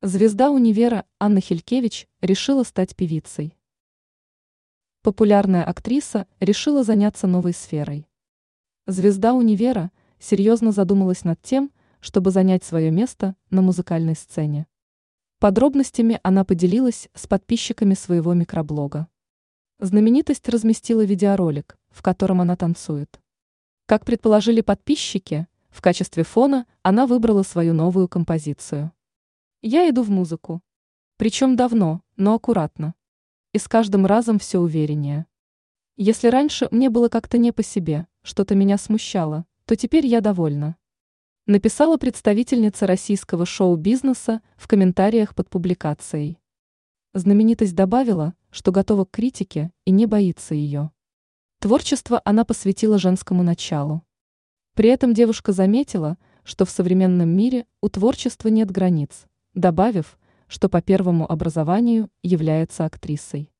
Звезда универа Анна Хилькевич решила стать певицей. Популярная актриса решила заняться новой сферой. Звезда универа серьезно задумалась над тем, чтобы занять свое место на музыкальной сцене. Подробностями она поделилась с подписчиками своего микроблога. Знаменитость разместила видеоролик, в котором она танцует. Как предположили подписчики, в качестве фона она выбрала свою новую композицию. Я иду в музыку. Причем давно, но аккуратно. И с каждым разом все увереннее. Если раньше мне было как-то не по себе, что-то меня смущало, то теперь я довольна. Написала представительница российского шоу-бизнеса в комментариях под публикацией. Знаменитость добавила, что готова к критике и не боится ее. Творчество она посвятила женскому началу. При этом девушка заметила, что в современном мире у творчества нет границ, добавив, что по первому образованию является актрисой.